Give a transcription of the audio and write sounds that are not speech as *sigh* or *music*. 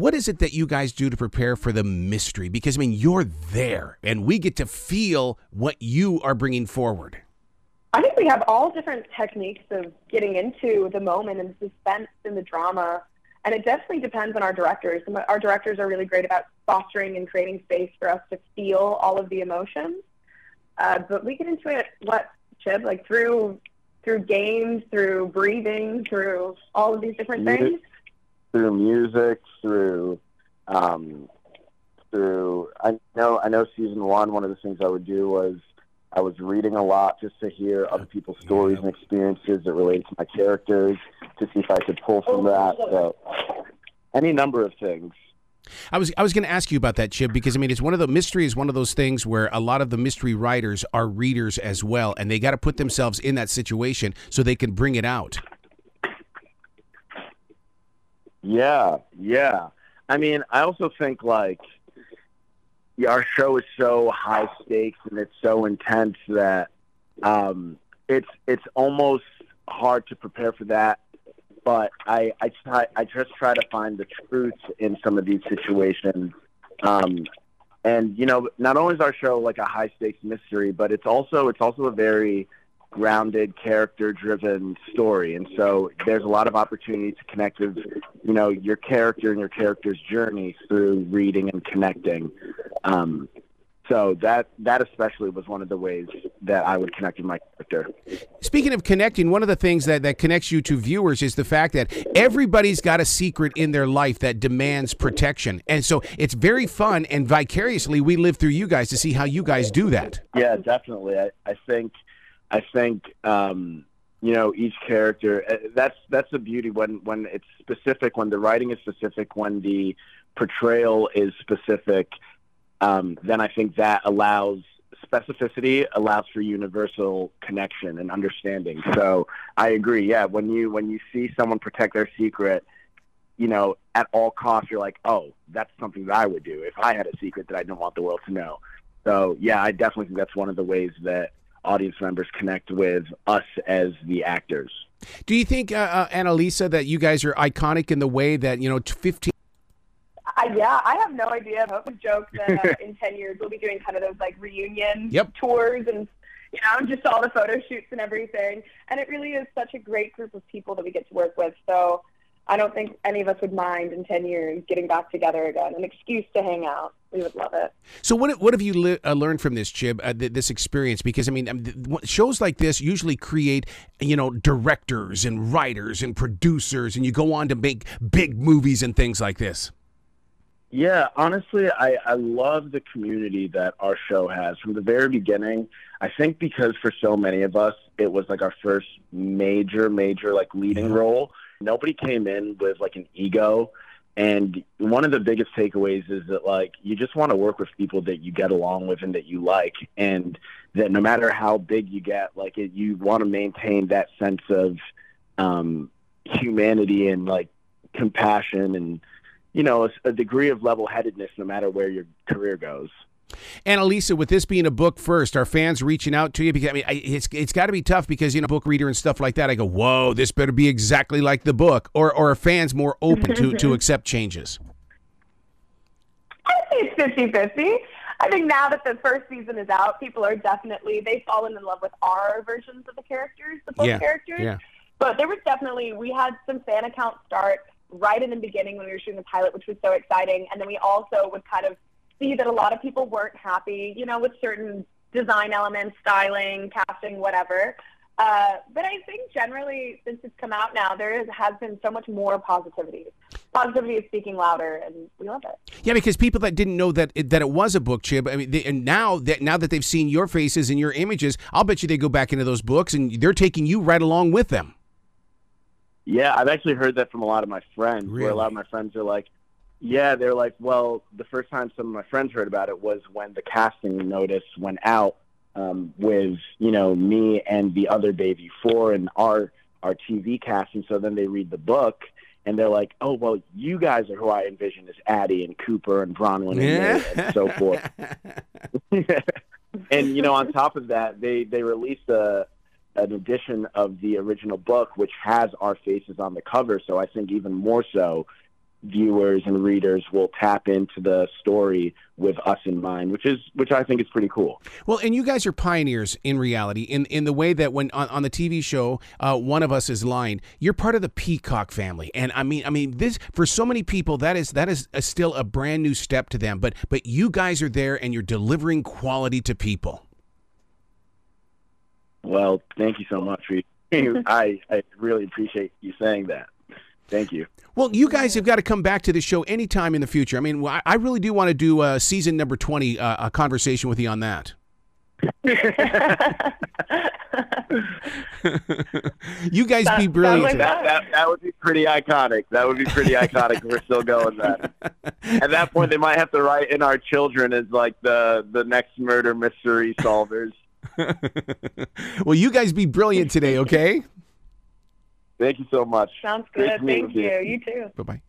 what is it that you guys do to prepare for the mystery? Because I mean, you're there, and we get to feel what you are bringing forward. I think we have all different techniques of getting into the moment and the suspense and the drama. And it definitely depends on our directors. Our directors are really great about fostering and creating space for us to feel all of the emotions. Uh, but we get into it, what, Chib, like through through games, through breathing, through all of these different music, things? Through music, through um, through I know I know season one. One of the things I would do was I was reading a lot just to hear other people's stories and experiences that related to my characters to see if I could pull from that. So any number of things. I was I was going to ask you about that, Chib, because I mean, it's one of the mystery is one of those things where a lot of the mystery writers are readers as well, and they got to put themselves in that situation so they can bring it out. Yeah, yeah. I mean, I also think like our show is so high stakes and it's so intense that um, it's it's almost hard to prepare for that but I I try I just try to find the truth in some of these situations. Um, and you know, not only is our show like a high stakes mystery, but it's also it's also a very grounded, character driven story. And so there's a lot of opportunity to connect with, you know, your character and your character's journey through reading and connecting. Um, so that that especially was one of the ways that I would connect with my character. Speaking of connecting, one of the things that, that connects you to viewers is the fact that everybody's got a secret in their life that demands protection. And so it's very fun and vicariously we live through you guys to see how you guys do that. Yeah, definitely. I, I think I think um, you know each character uh, that's that's the beauty when when it's specific when the writing is specific when the portrayal is specific um, then I think that allows specificity allows for universal connection and understanding. So I agree. Yeah, when you when you see someone protect their secret, you know, at all costs, you're like, oh, that's something that I would do if I had a secret that I didn't want the world to know. So yeah, I definitely think that's one of the ways that audience members connect with us as the actors. Do you think, uh, uh, Annalisa, that you guys are iconic in the way that you know, 15 I, yeah, I have no idea. I would joke that uh, in 10 years we'll be doing kind of those like reunion yep. tours and, you know, just all the photo shoots and everything. And it really is such a great group of people that we get to work with. So I don't think any of us would mind in 10 years getting back together again, an excuse to hang out. We would love it. So, what what have you li- uh, learned from this, Chib? Uh, th- this experience? Because I mean, um, th- shows like this usually create, you know, directors and writers and producers, and you go on to make big movies and things like this. Yeah, honestly, I, I love the community that our show has from the very beginning. I think because for so many of us, it was like our first major, major like leading role. Nobody came in with like an ego. And one of the biggest takeaways is that like you just want to work with people that you get along with and that you like, and that no matter how big you get, like it, you want to maintain that sense of um, humanity and like compassion and you know, a, a degree of level headedness no matter where your career goes. Annalisa, with this being a book first, are fans reaching out to you? Because I mean, it's it's got to be tough because you know, book reader and stuff like that. I go, whoa, this better be exactly like the book, or or are fans more open to to *laughs* accept changes? I think it's 50-50. I think now that the first season is out, people are definitely they've fallen in love with our versions of the characters, the book yeah, characters. Yeah. But there was definitely we had some fan accounts start right in the beginning when we were shooting the pilot, which was so exciting. And then we also would kind of see that a lot of people weren't happy, you know, with certain design elements, styling, casting, whatever. Uh, but I think generally, since it's come out now, there is, has been so much more positivity. Positivity is speaking louder, and we love it. Yeah, because people that didn't know that it, that it was a book, Chib, I mean, they, and now that now that they've seen your faces and your images, I'll bet you they go back into those books and they're taking you right along with them. Yeah, I've actually heard that from a lot of my friends. Really? Where a lot of my friends are like, yeah, they're like, well, the first time some of my friends heard about it was when the casting notice went out um, with you know me and the other Bayview Four and our our TV casting. So then they read the book and they're like, oh well, you guys are who I envision as Addie and Cooper and Bronwyn and, and so forth. *laughs* and you know, on top of that, they they released a an edition of the original book, which has our faces on the cover. So I think even more so, viewers and readers will tap into the story with us in mind, which is which I think is pretty cool. Well, and you guys are pioneers in reality in in the way that when on, on the TV show, uh, one of us is lying. You're part of the Peacock family, and I mean, I mean, this for so many people that is that is a, still a brand new step to them. But but you guys are there, and you're delivering quality to people. Well, thank you so much. *laughs* I I really appreciate you saying that. Thank you. Well, you guys have got to come back to the show anytime in the future. I mean, I really do want to do uh, season number 20, uh, a conversation with you on that. *laughs* you guys That- be brilliant. like. That, that that would be pretty iconic. That would be pretty iconic. if We're still going that. *laughs* At that point, they might have to write in our children as like the the next murder mystery solvers. *laughs* well, you guys be brilliant today, okay? Thank you so much. Sounds good. Thank you. you. You too. Bye bye.